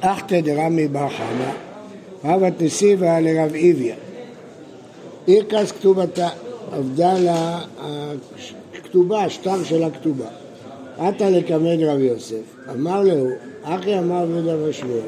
אחתא דרמי בר חמא, רבת נסיבה לרב איביה. אירקס כתובתה, עבדה לה הכתובה, השטר של הכתובה. עתה לקמד רב יוסף, אמר לו, אחי אמר בן ושמואל,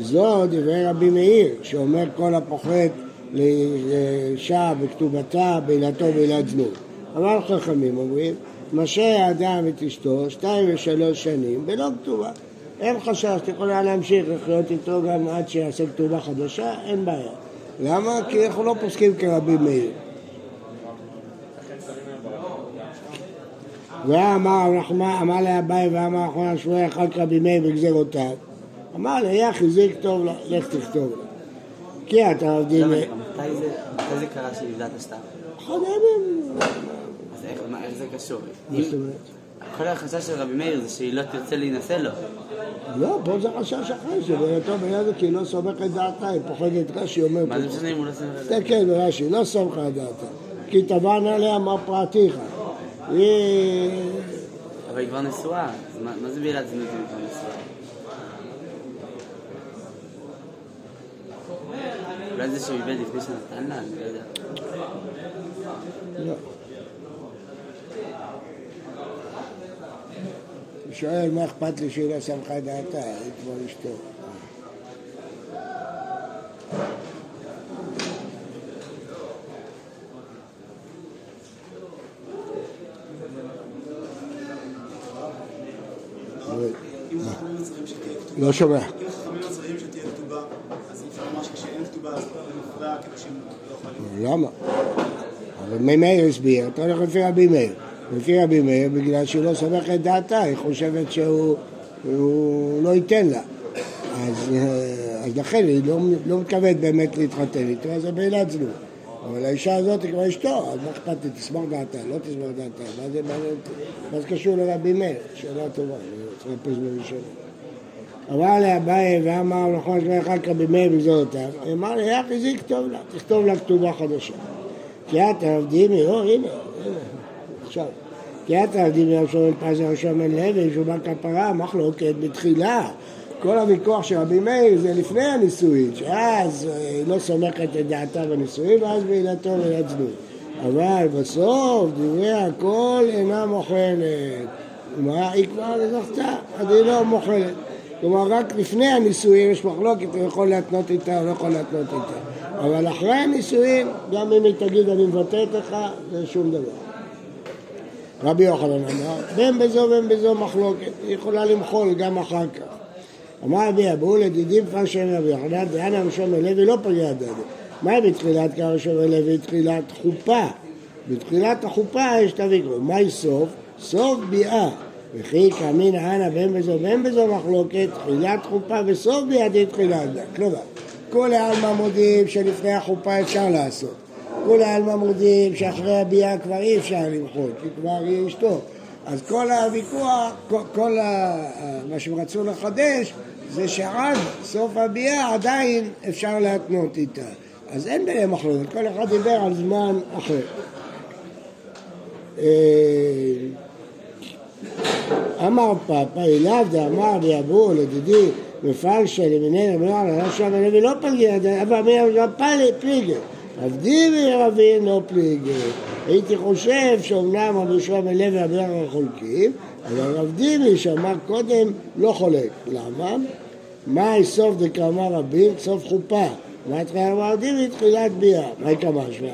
זו דברי רבי מאיר, שאומר כל הפוחת לאישה בכתובתה, בעילתו בעילת זנות. אבל חכמים אומרים, משה האדם את אשתו שתיים ושלוש שנים בלא כתובה. אין חשש, את יכולה להמשיך לחיות איתו גם עד שיעשה כתובה חדשה, אין בעיה. למה? כי אנחנו לא פוסקים כרבי מאיר. ואמר אמר לאביי ואמר אחרונה שבועי אחר כך רבי מאיר בגזרותיו אמר לה, יא חיזיק טוב לה, לך תכתוב לה. כי אתה עובדים... מתי זה קרה השטר? אחד הימים. אז איך זה קשור? כל החשש של רבי מאיר זה שהיא לא תרצה להינשא לו. לא, פה זה חשש אחר, שבהיותו בעניין זה כי היא לא סומכת דעתה, היא פוחדת רש"י אומר מה זה. משנה אם הוא לא סומך על זה? תסתכל ברש"י, לא סומכה דעתה. כי תבענה עליה מה פרעתיך. היא... אבל היא כבר נשואה, מה זה בעילת זנות אם היא כבר נשואה? אולי זה שהוא איבד לפני שנתן לה, אני לא יודע. לא. שואל מה אכפת לי שהיא לא סמכה דעתה, היא כבר אשתו. לא שומע. אם חכמים מצריכים שתהיה כתובה, אז אי אפשר לומר שכשאין כתובה אז במפרע הקידושים לא יכולים. למה? אבל מי מאיר הסביר, אתה הולך לפי רבי מאיר. לפי רבי מאיר, בגלל שהיא לא סומכת דעתה, היא חושבת שהוא הוא לא ייתן לה. אז, אה, אז לכן היא לא, לא מתכוונת באמת להתחתן איתו, אז זה בעילת זנות. אבל האישה הזאת היא כבר אשתו, אז מה אכפת לי, תסמוך דעתה, לא תסמוך דעתה, מה זה, מה זה, זה קשור לרבי מאיר? שאלה טובה, אני רוצה לחפש בראשון. אמר לאביי ואמר נכון שבא אחד רבי מאיר בגזורותיו, אמר לי, יח הזיק טוב לה, תכתוב לה כתובה חדשה. כי את עבדים, הנה, הנה, עכשיו. כי את עבדים מיום שומעים פז ראשון בן לוי, שובה כפרה, מחלוקת בתחילה. כל הוויכוח של רבי מאיר זה לפני הנישואין, שאז אה, היא לא סומכת את דעתה בנישואין, ואז בעילתו ועילת זנות. אבל בסוף דברי הכל אינה מוכלת. מה? היא כבר זכתה, אז היא לא מוכלת. כלומר, רק לפני הנישואים יש מחלוקת, הוא יכול להתנות איתה או לא יכול להתנות איתה. אבל אחרי הנישואים, גם אם היא תגיד אני מבטאת לך, זה שום דבר. רבי יוחנן אמר, בין בזו ובין בזו מחלוקת, היא יכולה למחול גם אחר כך. אמר רבי אבו לדידים פרשם רבי יוחנן, דהנה ראשון מלוי לא פגע דדי. מה בתחילת קרא ראשון מלוי? תחילת חופה. בתחילת החופה יש את הוויכוח. מהי סוף? סוף ביאה. וכי כאמין אנא בין בזו בין בזו מחלוקת, תחילת חופה וסוף ביאה תחילת דת. כלומר, כל העלמא מודים שלפני החופה אפשר לעשות. כל העלמא מודים שאחרי הביאה כבר אי אפשר למחות, כי כבר היא אשתו. אז כל הוויכוח, כל, כל ה, מה שהם רצו לחדש, זה שעד סוף הביאה עדיין אפשר להתנות איתה. אז אין ביניהם מחלוקת, כל אחד דיבר על זמן אחר. אה, אמר פאפא, אליו דאמר ויבואו לדידי מפרשה למיני רבי יוחנן, לא שם ולוי לא פלגי, אבל אמר פליגי. עבדי ורבין לא פליגי. הייתי חושב שאומנם רבי יהושע בן לוי יוחנן חולקים, אבל רב דיבי שאמר קודם לא חולק. למה? מאי סוף דקאמר רבים? סוף חופה. מה תחילה אמר דיבי? תחילת ביאה. מהי כמה שמה?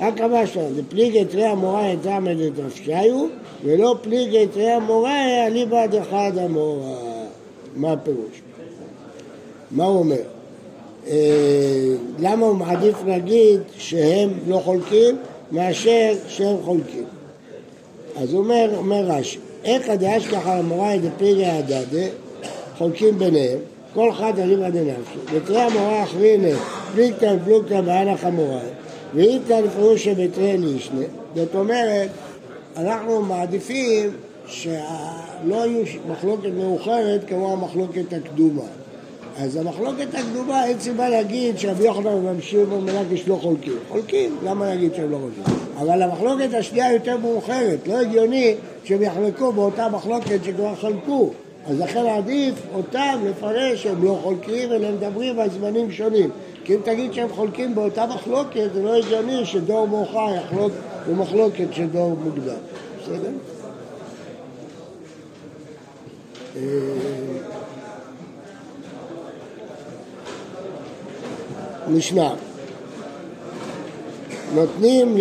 רק כמה שמה. דפליגי תרי המורה את עמדת רפשיו, ולא פליגי תרי המורה אליבא דחד המורה. מה הפירוש? מה הוא אומר? למה הוא מעדיף להגיד שהם לא חולקים מאשר שהם חולקים? אז הוא אומר, אומר רש"י, איך הדאשכח על המוראי דפליגי הדדה, חולקים ביניהם, כל אחד אליבא דנפשי, ותראה המורה אחרינה, פליגתא פלוגתא באנח המוראי, ואיתא לפרושה בתרי לישנה, זאת אומרת, אנחנו מעדיפים שלא יהיו מחלוקת מאוחרת כמו המחלוקת הקדומה. אז המחלוקת הקדומה, אין סיבה להגיד שרבי יוחנן וממשיך ומלאקיש לא חולקים. חולקים, למה להגיד שהם לא חולקים? אבל המחלוקת השנייה יותר מאוחרת, לא הגיוני שהם יחלקו באותה מחלוקת שכבר חלקו. אז לכן עדיף אותם לפרש שהם לא חולקים אלא מדברים על זמנים שונים. כי אם תגיד שהם חולקים באותה מחלוקת, זה לא הגיוני שדור מאוחר יחלוק במחלוקת של דור מוקדם. בסדר? משנה נותנים,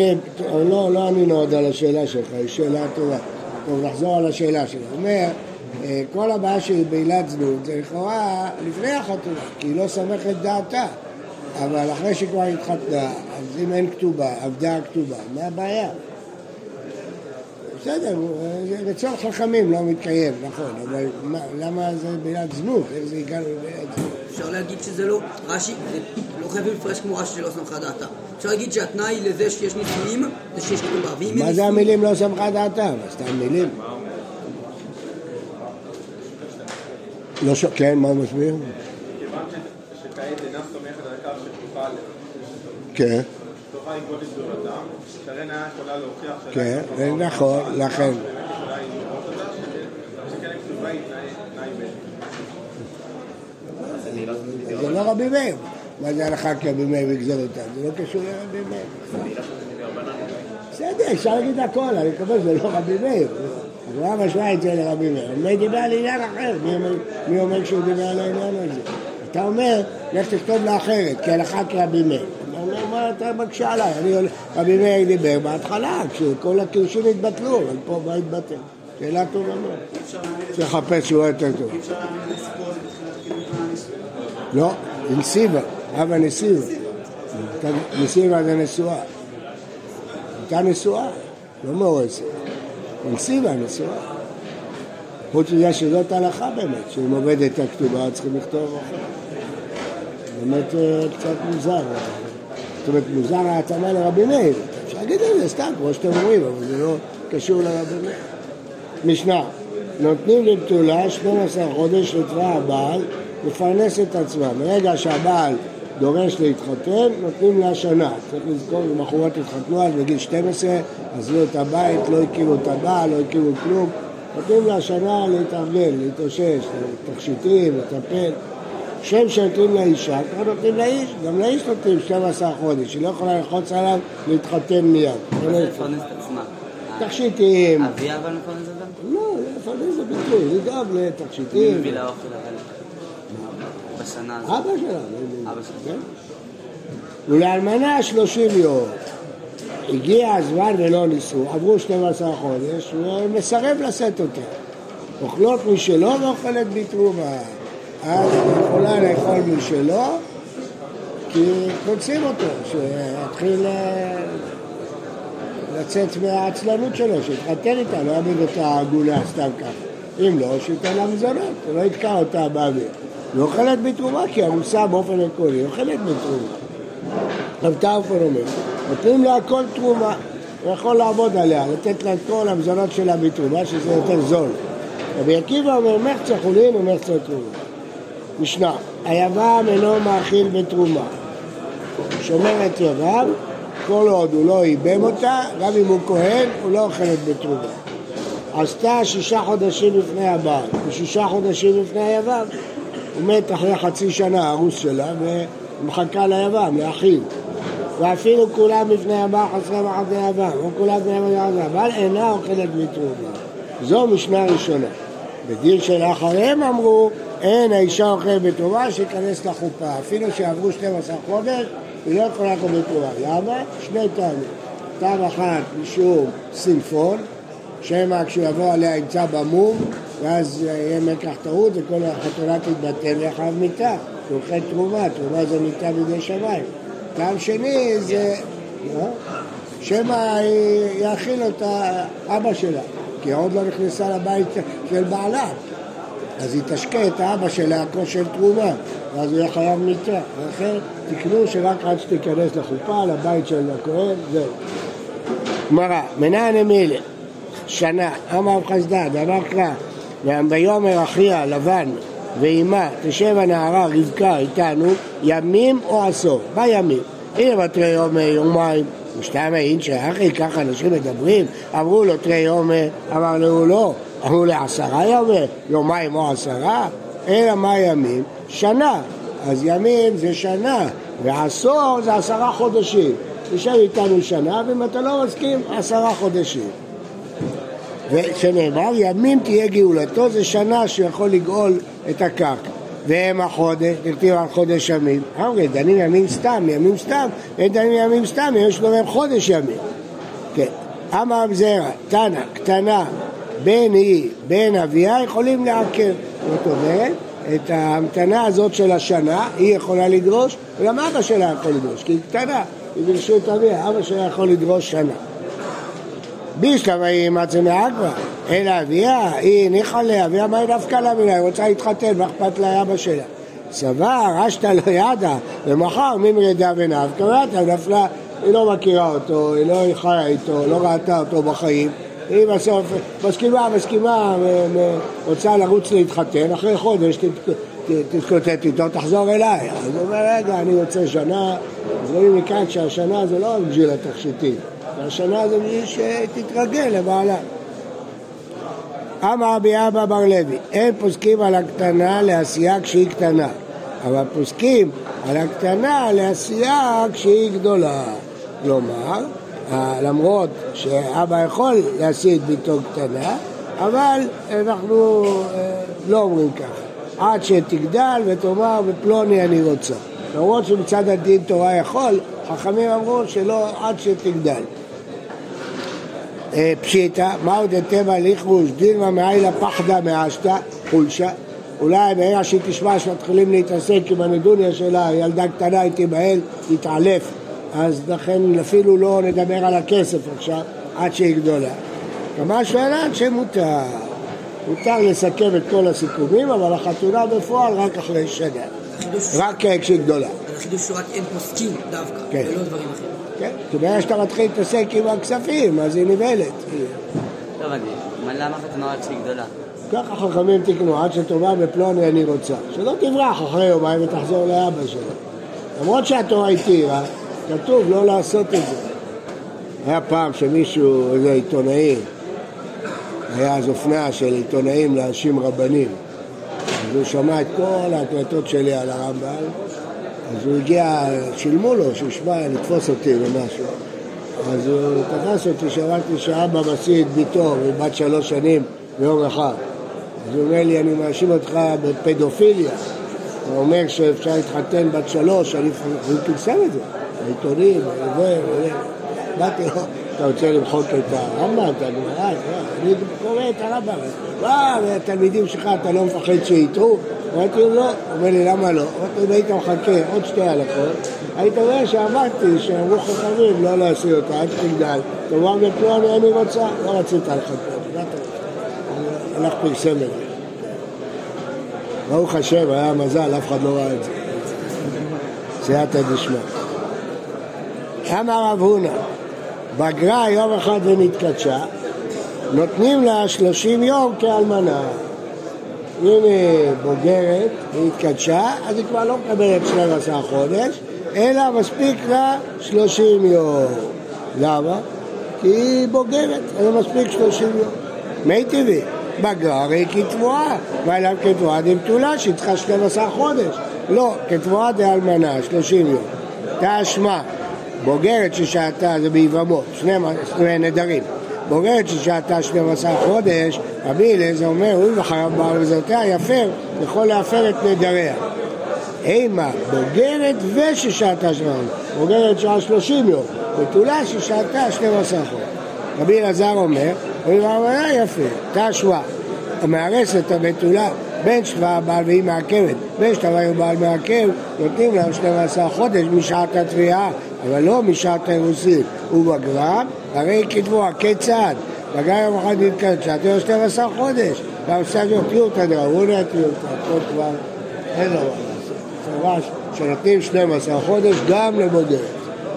לא, לא ענינו עוד על השאלה שלך, היא שאלה טובה. טוב, נחזור על השאלה שלך. הוא אומר, אה, כל הבעיה של בעילת זנות זה לכאורה לפני החתונה, כי היא לא סומכת דעתה. אבל אחרי שכבר התחתנה, אז אם אין כתובה, עבדה הכתובה, מה הבעיה? בסדר, רצון חכמים לא מתקיים, נכון, אבל מה, למה זה בעילת זנות? איך זה הגענו לבעילת זנות? אפשר להגיד שזה לא, רש"י, לא חייבים לפרש כמו רש"י שלא סמכה דעתה. אפשר להגיד שהתנאי לזה שיש נישואים זה שיש כתובה. מה זה המילים לא סמכה דעתם? סתם מילים? לא ש... כן, מה הוא מסביר? כיוון שכעת אינה סומכת על כך שכתובה עליה, כן, כתובה היא גודל גדולתם, שרן היה יכולה להוכיח כן, נכון, לכן. באמת יכולה היא לראות אותה, שכן- שכן הכתובה היא תנאי- תנאי ב'. זה לא רבי מאיר. מה זה הלכה כרבי מאיר יגזול אותה? זה לא קשור לרבי מאיר. בסדר, אפשר להגיד הכל, אני מקווה שזה לא רבי מאיר. אברהם משמע את זה לרבי מאיר. מי דיבר על עניין אחר? מי אומר- שהוא דיבר על העניין הזה? אתה אומר, לך תכתוב לה אחרת, כי הלכה כרבי מאיר. אתה אומר, מה אתה מקשה עליי? רבי מאיר דיבר בהתחלה, כשכל הקירושים התבטלו, אבל פה מה התבטל? שאלה טובה מאוד. צריך לחפש שהוא יותר טוב. אפשר להעמיד את הסיפור הזה בתחילת כאילו הנישואים. לא, נסיבה, אבא נסיבה. נסיבה זה נשואה. הייתה נשואה, לא מאורסת. נסיבה נשואה. חוץ מזה שזאת ההלכה באמת, שאם עובדת הכתובה צריכים לכתוב אחרת. באמת אה, קצת מוזר. זאת אומרת, מוזר ההתאמה לרבי מאיר. אפשר להגיד את זה סתם, כמו שאתם אומרים, אבל זה לא קשור לרבי מאיר. משנה, נותנים לבתולה 12 חודש לתבע הבעל לפרנס את עצמה. מרגע שהבעל דורש להתחתן, נותנים לה שנה. צריך לזכור, אם בחורות התחתנו אז בגיל 12, עזבו את הבית, לא הכירו את הבעל, לא הכירו כלום. נותנים לה שנה להתארגן, להתאושש, תכשיטים, לטפל. שם שנותנים לאישה, כבר נותנים לאיש, גם לאיש נותנים 12 חודש, היא לא יכולה ללחוץ עליו להתחתן מיד. מה זה לפרנס את עצמה? תכשיטים, אבי אבל מפרנס אותם? לא, לפרנס זה ביטוי, לדאוג מי לתכשיטים. מביא לה אוכל אבל? בשנה הזאת. אבא שלה, לא. אבא שלה. כן. ולאלמנה 30 יום. הגיע הזמן ולא ניסו, עברו 12 חודש, ומסרב לשאת אותה. אוכלות משלו ואוכלת בתרומה. אז היא יכולה לאכול משלו, כי קונסים אותו, שיתחיל אה, לצאת מהעצלנות שלו, שיתחתן איתה, לא יעמיד אותה עגונה סתם ככה. אם לא, שייתן לה מזונות, לא יתקע אותה באוויר. היא אוכלת בתרומה, כי ארוסה באופן עקרוני, אוכלת בתרומה. רב טרפון אומר, נותנים לה הכל תרומה, הוא יכול לעבוד עליה, לתת לה את כל המזונות שלה בתרומה, שזה יותר זול. רבי עקיבא אומר, מחצה חולין ומחצה תרומה. משנה, היבם אינו מאכיל בתרומה. שומר את יבם, כל עוד הוא לא ייבם אותה, גם אם הוא כהן, הוא לא אוכלת בתרומה. עשתה שישה חודשים לפני הבעל, ושישה חודשים לפני היבם. הוא מת אחרי חצי שנה, הארוס שלה, ומחכה ליבם, לאחיו. ואפילו כולם לפני הבעל חסרי מחת היבם, או כולם לפני הבעל, אבל אינה אוכלת בתרומה. זו משנה ראשונה. בדין שלאחריהם אמרו, אין האישה אוכלת בתרומה, שייכנס לחופה. אפילו שעברו 12 חודש, היא לא יכולה לאכול בתרומה. למה? שני טעמים. טעם אחד משום סינפון, שמא כשהוא יבוא עליה ימצא במום, ואז יהיה מקח טעות וכל החתונה תתבטל ויחייב מיתה. אוכל תרומה, תרומה זה מיתה בידי שמיים. טעם שני זה... שמא יאכיל אותה אבא שלה, כי עוד לא נכנסה לבית של בעלה. אז היא תשקה את האבא שלה כושר תרומה, ואז הוא יהיה חייב מיתה. ולכן תקנו שרק עד שתיכנס לחופה, לבית של הכהן, זהו. גמרא, מנין אמילה, שנה, אמר רב חסדא, דבר קרא, ויאמר אחיה לבן ואימה תשב הנערה רבקה איתנו ימים או עשור, בימים. הנה בתרי יום יומיים, ושתיים אין שאחי, ככה אנשים מדברים, אמרו לו תרי יום, אמר לו לא, אמרו לעשרה ימים, יומיים או עשרה, אלא מה ימים? שנה. אז ימים זה שנה, ועשור זה עשרה חודשים. תשב איתנו שנה, ואם אתה לא מסכים, עשרה חודשים. ושנאמר, ימים תהיה גאולתו, זה שנה שיכול לגאול את הקרקע. והם החודש, נכתיב על חודש ימים. אמרי, דנים ימים סתם, ימים סתם, אין דנים ימים סתם, יש להם חודש ימים. כן. אמר זרע, תנא, קטנה, בן היא, בן אביה, יכולים לעקר. זאת אומרת, את ההמתנה הזאת של השנה, היא יכולה לדרוש, וגם אבא שלה יכול לדרוש, כי היא קטנה, היא ברשות אביה, אבא שלה יכול לדרוש שנה. בישלמה היא מצה מאגווה, אלא אביה, היא הניחה לאביה, מה היא דווקא לה ממנה? היא רוצה להתחתן, מה אכפת לה אבא שלה? סבר, אשתא לא ידע, ומחר ממרי דא ונב, קראתה, נפלה, היא לא מכירה אותו, היא לא חיה איתו, לא ראתה אותו בחיים, היא בסוף מסכימה, מסכימה, רוצה לרוץ להתחתן, אחרי חודש תתקוטט איתו, תחזור אליי. אז הוא אומר, רגע, אני רוצה שנה, אז רואים מכאן שהשנה זה לא רק בשביל התכשיטים, השנה זה בשביל שתתרגל לבעלה. אמר רבי אבא בר לוי, אין פוסקים על הקטנה לעשייה כשהיא קטנה, אבל פוסקים על הקטנה לעשייה כשהיא גדולה. כלומר, למרות שאבא יכול להשיא את ביתו קטנה, אבל אנחנו אה, לא אומרים ככה. עד שתגדל ותאמר בפלוני אני רוצה. למרות שמצד הדין תורה יכול, חכמים אמרו שלא עד שתגדל. אה, פשיטא, מהו דתיבה ליכרוש דילמה מאיילה פחדה מאשתא חולשה אולי ברגע שהיא תשמע שמתחילים להתעסק עם הנדוניה שלה, ילדה קטנה היא תיבהל, תתעלף אז לכן אפילו לא נדבר על הכסף עכשיו עד שהיא גדולה. כמה שאלה שמותר. מותר לסכם את כל הסיכומים, אבל החתונה בפועל רק אחרי שנה. רק כשהיא גדולה. החידוש הוא רק אין פוסקים דווקא, כן. ולא דברים אחרים. כן, כי ברגע שאתה מתחיל להתעסק עם הכספים, אז היא נבהלת. לא הבנתי, מה- למה חתונה שהיא גדולה? ככה חכמים תקנו, עד שתאמר בפלוני אני רוצה. שלא תברח אחרי יומיים ותחזור לאבא שלה. למרות שהתורה התירה, כתוב לא לעשות את זה. היה פעם שמישהו, איזה עיתונאי, היה אז אופנה של עיתונאים להאשים רבנים. אז הוא שמע את כל ההקלטות שלי על הרמב"ל, אז הוא הגיע, שילמו לו שישמע, לתפוס אותי ומשהו. אז הוא תפס אותי, שאמרתי שאבא משיא את ביתו, ובת שלוש שנים ביום אחד. אז הוא אומר לי, אני מאשים אותך בפדופיליה. הוא אומר שאפשר להתחתן בת שלוש, אני פרסם את זה, העיתונים, וזה. באתי לו, אתה רוצה למחוק את הרמב"ם, את הגמרא, אני קורא את הרמב"ם. מה, והתלמידים שלך, אתה לא מפחד שיטעו? אמרתי לו, לא. הוא אומר לי, למה לא? אמרתי לו, היית מחכה עוד שתי הלכות, היית רואה שאמרתי שאמרו חכמים לא להשיא אותה עד שתגדל. תאמר בפלוני אני רוצה, לא רצית לחכות. הלך פרסם את זה. ברוך השם, היה מזל, אף אחד לא ראה את זה. סייעתא דשמיא. אמר רב הונא, בגרה יום אחד ונתקדשה, נותנים לה שלושים יום כאלמנה. אם היא בוגרת והתקדשה, אז היא כבר לא מקבלת 12 חודש, אלא מספיק לה 30 יום. למה? כי היא בוגרת, אז מספיק 30 יום. מי טבעי? בגרה הרי כתבואה, ואליו כתבואה דבתולה שהיא צריכה 12 חודש. לא, כתבואה דאלמנה, 30 יום. תשמע, בוגרת ששהתה זה ביבמות, שני נדרים. בוגרת ששהתה 12 חודש, רבי אליעזר אומר, הוא וחייב בעל וזרותיה יפר, יכול להפר את נדריה. אימה, בוגרת וששהתה 12, בוגרת שעה 30 יום, בתולה ששהתה 12 חודש. רבי אלעזר אומר, הוא ואמרה יפה, תשווה, המארס את הבתולה בין שווה הבעל והיא מעכבת, בין שווה ובעל מעכב, נותנים להם 12 חודש משעת התביעה, אבל לא משעת האירוסין. ובגרם, הרי כתבוה, כיצד? בגרם יום אחד נתקלט, שעתו 12 חודש, והמסד טיוטה דרבונה טיוטה, פה כבר אין לו מה לעשות. צבא שנותנים 12 חודש גם לבוגרת,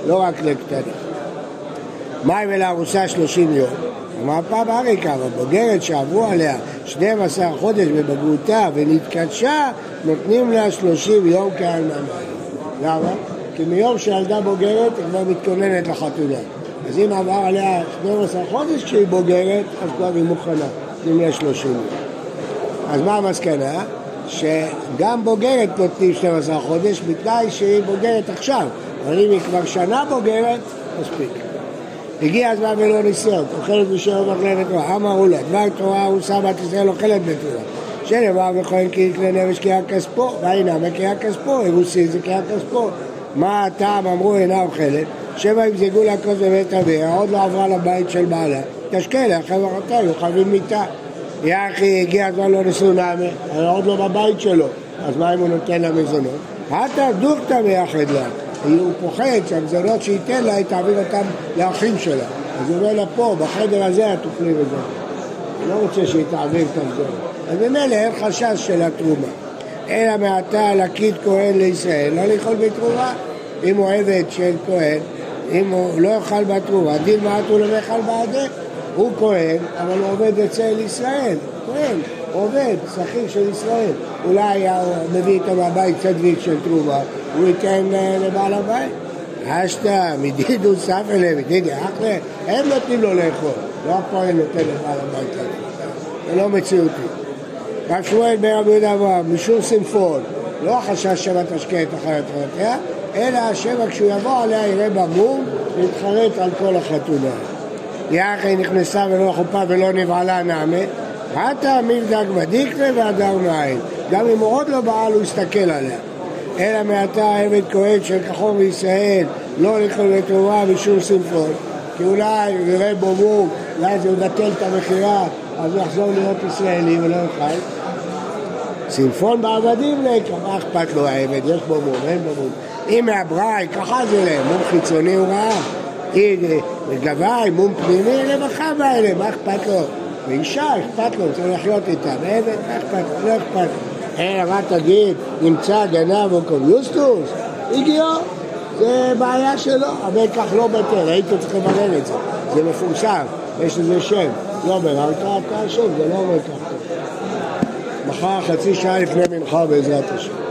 לא רק לקטנים. מים ולארוסה 30 יום. אמר פעם אריקה, אבל בוגרת שעברו עליה 12 חודש בבגרותה ונתקדשה, נותנים לה 30 יום כאלמנה. למה? כי מיום שילדה בוגרת היא כבר מתכוננת לחתונה. אז אם עבר עליה 12 חודש כשהיא בוגרת, אז כבר היא מוכנה. נותנים לה 30 יום. אז מה המסקנה? שגם בוגרת נותנים 12 חודש בתנאי שהיא בוגרת עכשיו, אבל אם היא כבר שנה בוגרת, מספיק. הגיע הזמן ולא ניסיון, אוכלת בשם אוכלת תורה, אמרו לה, דבר תורה ארוסה בת ישראל אוכלת בתורה. שנאמר וכהן כי יקנה נפש קריאה כספו, והנה מקריאה כספו, אירוסי זה קריאה כספו. מה הטעם אמרו אינה אוכלת? שבע ימזגו לה כוס בבית אביה, עוד לא עברה לבית של בעלה, תשקה לה חברתה, היו חייבים מיתה. יא אחי, הגיע הזמן לא אבל עוד לא בבית שלו, אז מה אם הוא נותן לה מזונות? עתה דוכתא ביחד לה. הוא פוחד שהמזונות שייתן לה, היא תעביר אותם לאחים שלה. אז הוא אומר לה פה, בחדר הזה את תאכלי מזונות. לא רוצה שהיא תעביר את המזונות. אז ממילא אין חשש של התרומה. אלא מעתה לקית כהן לישראל, לא לאכול בתרומה. אם הוא עבד של כהן, אם הוא לא יאכל בתרומה, דין מעט הוא לא יאכל בעדה. הוא כהן, אבל הוא עובד אצל ישראל. כהן, עובד, שכיר של ישראל. אולי היה מביא איתו מהבית צדוויק של תרומה, הוא ייתן אה, לבעל הבית. אשתא, מדידו אליהם, מדידי אחלה, הם נותנים לו לאכול, לא הכהן נותן לבעל הבית לאכול. זה לא מציאותי. רב שמואל בן רבי יהודה אברהם, משום סמפון, לא החשש שמא תשקה את אחרת חברתיה, אלא שמא כשהוא יבוא עליה יראה בה מום ויתחרט על כל החתונה. יחי נכנסה ולא חופה ולא נבעלה נעמה, עתה מילדג בדיקלה והדר מעין. גם אם הוא עוד לא בעל הוא יסתכל עליה. אלא מעתה עבד כהן של כחור בישראל לא לאכול לתרומה משום סמפון. כי אולי הוא יראה בו מום, ואז הוא יבטל את המכירה, אז הוא יחזור להיות ישראלי ולא יאכל. סמפון בעבדים לקה, מה אכפת לו העבד? יש בו מום, אין בו מום. אם מהבראי, ככה זה להם, מום חיצוני הוא ראה. אם גבאי, מום פנימי, רווחה בא אליהם, מה אכפת לו? ואישה, אכפת לו, צריך לחיות איתה, ועבד, מה אכפת לו? לא אכפת לו. אלא מה תגיד, נמצא גנב או קומיוסטוס? הגיעו, זה בעיה שלו, אבל כך לא בטל, היית צריך לברר את זה, זה מפורסם, יש לזה שם, לא ביררת, אתה אשם, זה לא אומר כך. מחר חצי שעה לפני מנחה בעזרת השם.